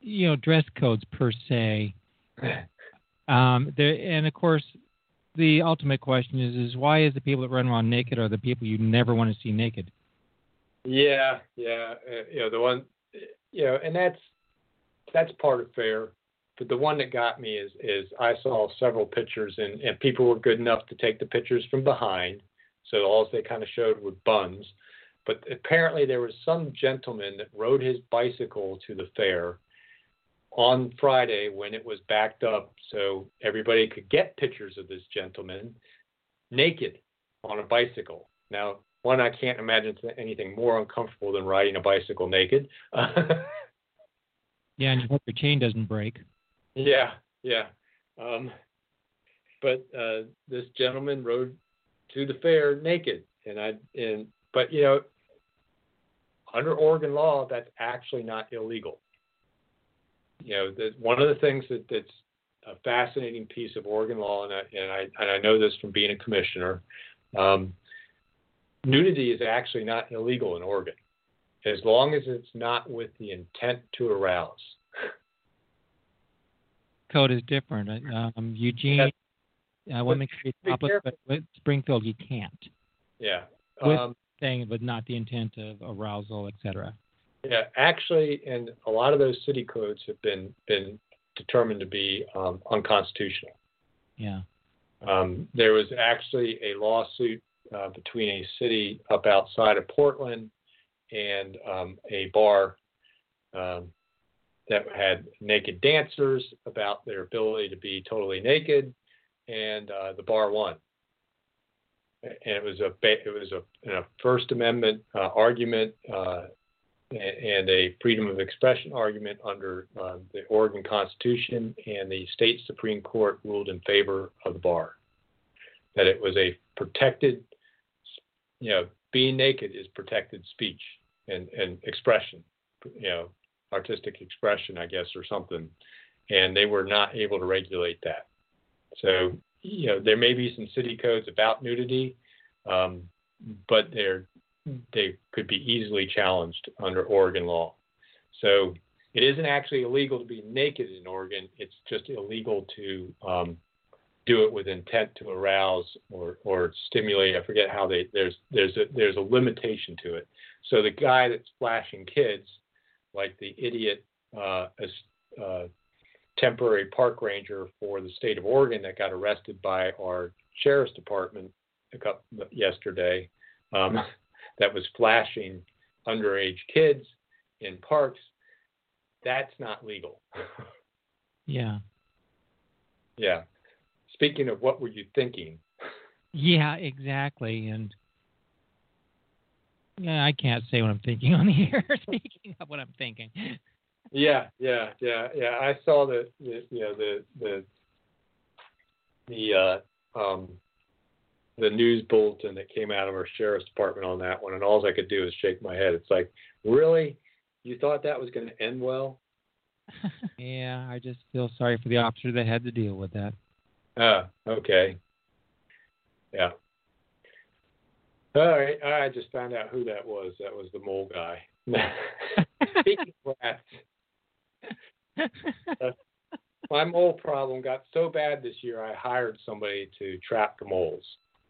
you know, dress codes per se. Um, there, and of course, the ultimate question is: is why is the people that run around naked are the people you never want to see naked? Yeah, yeah, uh, you know the one, you know, and that's that's part of fair. But the one that got me is is I saw several pictures and and people were good enough to take the pictures from behind, so all they kind of showed were buns. But apparently, there was some gentleman that rode his bicycle to the fair on Friday when it was backed up so everybody could get pictures of this gentleman. naked on a bicycle. Now, one, I can't imagine anything more uncomfortable than riding a bicycle naked. yeah, and you hope your chain doesn't break. Yeah, yeah. Um, but uh, this gentleman rode to the fair naked, and I and but you know, under Oregon law, that's actually not illegal. You know, the, one of the things that, that's a fascinating piece of Oregon law, and I, and I, and I know this from being a commissioner. Um, nudity is actually not illegal in Oregon, as long as it's not with the intent to arouse. Code is different. Um, Eugene, uh, Women can be topless, but with Springfield you can't. Yeah. With um, saying, but not the intent of arousal, etc. Yeah, actually, and a lot of those city codes have been been determined to be um, unconstitutional. Yeah. Um, there was actually a lawsuit uh, between a city up outside of Portland and um, a bar um, that had naked dancers about their ability to be totally naked, and uh, the bar won. And it was a it was a, First Amendment uh, argument uh, and a freedom of expression argument under uh, the Oregon Constitution, and the state Supreme Court ruled in favor of the bar. That it was a protected, you know, being naked is protected speech and, and expression, you know, artistic expression, I guess, or something. And they were not able to regulate that. So, you know, there may be some city codes about nudity, um, but they're they could be easily challenged under Oregon law. So it isn't actually illegal to be naked in Oregon. It's just illegal to um, do it with intent to arouse or, or stimulate. I forget how they there's there's a there's a limitation to it. So the guy that's flashing kids, like the idiot uh, uh, temporary park ranger for the state of Oregon that got arrested by our sheriff's department a couple, yesterday. Um, that was flashing underage kids in parks, that's not legal. yeah. Yeah. Speaking of what were you thinking? Yeah, exactly. And yeah, I can't say what I'm thinking on the air. Speaking of what I'm thinking. Yeah, yeah, yeah, yeah. I saw the, the you know the the the uh, um, the news bulletin that came out of our sheriff's department on that one, and all I could do is shake my head. It's like, really, you thought that was going to end well? yeah, I just feel sorry for the officer that had to deal with that. Ah, okay. Yeah. All right, I just found out who that was. That was the mole guy. Speaking of rats, uh, my mole problem got so bad this year. I hired somebody to trap the moles.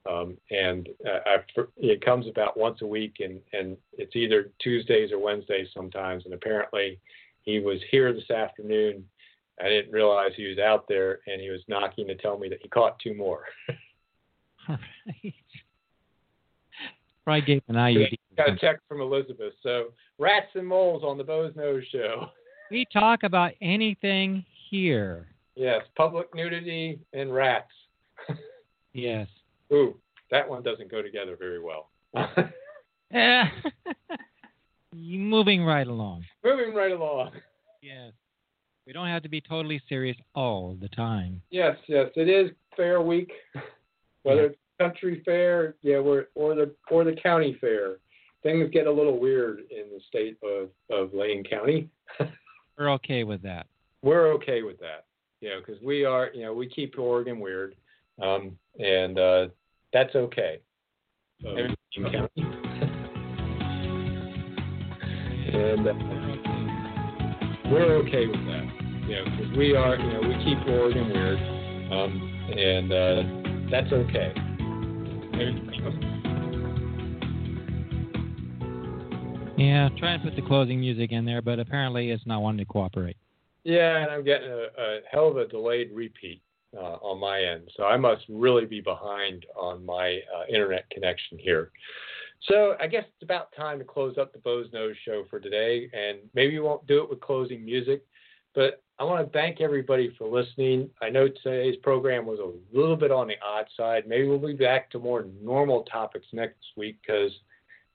Um, and uh, it comes about once a week, and, and it's either Tuesdays or Wednesdays sometimes. And apparently, he was here this afternoon. I didn't realize he was out there, and he was knocking to tell me that he caught two more. All right. Probably gave an IUD. Got a text from Elizabeth. So, rats and moles on the Boze Noze Show. We talk about anything here. Yes, public nudity and rats. yes. Ooh, that one doesn't go together very well. Moving right along. Moving right along. Yes. We don't have to be totally serious all the time. Yes, yes. It is fair week. Whether yeah. it's country fair, yeah, or the or the county fair. Things get a little weird in the state of, of Lane County. We're okay with that. We're okay with that. You know, because we are, you know, we keep Oregon weird. Um, and uh, that's okay. So, and uh, we're okay with that, you know, because we are, you know, we keep Oregon weird, um, and uh, that's okay. Yeah, try and put the closing music in there, but apparently it's not wanting to cooperate. Yeah, and I'm getting a, a hell of a delayed repeat uh, on my end. So I must really be behind on my uh, internet connection here. So I guess it's about time to close up the Boze Noze show for today. And maybe we won't do it with closing music, But I want to thank everybody for listening. I know today's program was a little bit on the odd side. Maybe we'll be back to more normal topics next week because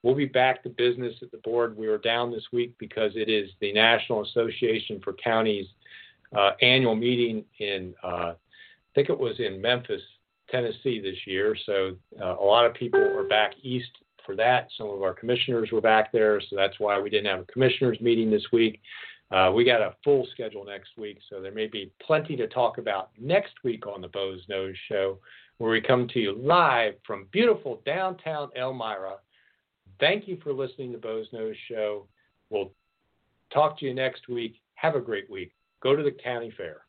we'll be back to business at the board. We were down this week because it is the National Association for Counties uh, annual meeting in, uh, I think it was in Memphis, Tennessee this year. So uh, a lot of people are back east for that. Some of our commissioners were back there, so that's why we didn't have a commissioners meeting this week. Uh, we got a full schedule next week, so there may be plenty to talk about next week on the Boze Noze Show, where we come to you live from beautiful downtown Elmira. Thank you for listening to Boze Noze Show. We'll talk to you next week. Have a great week. Go to the county fair.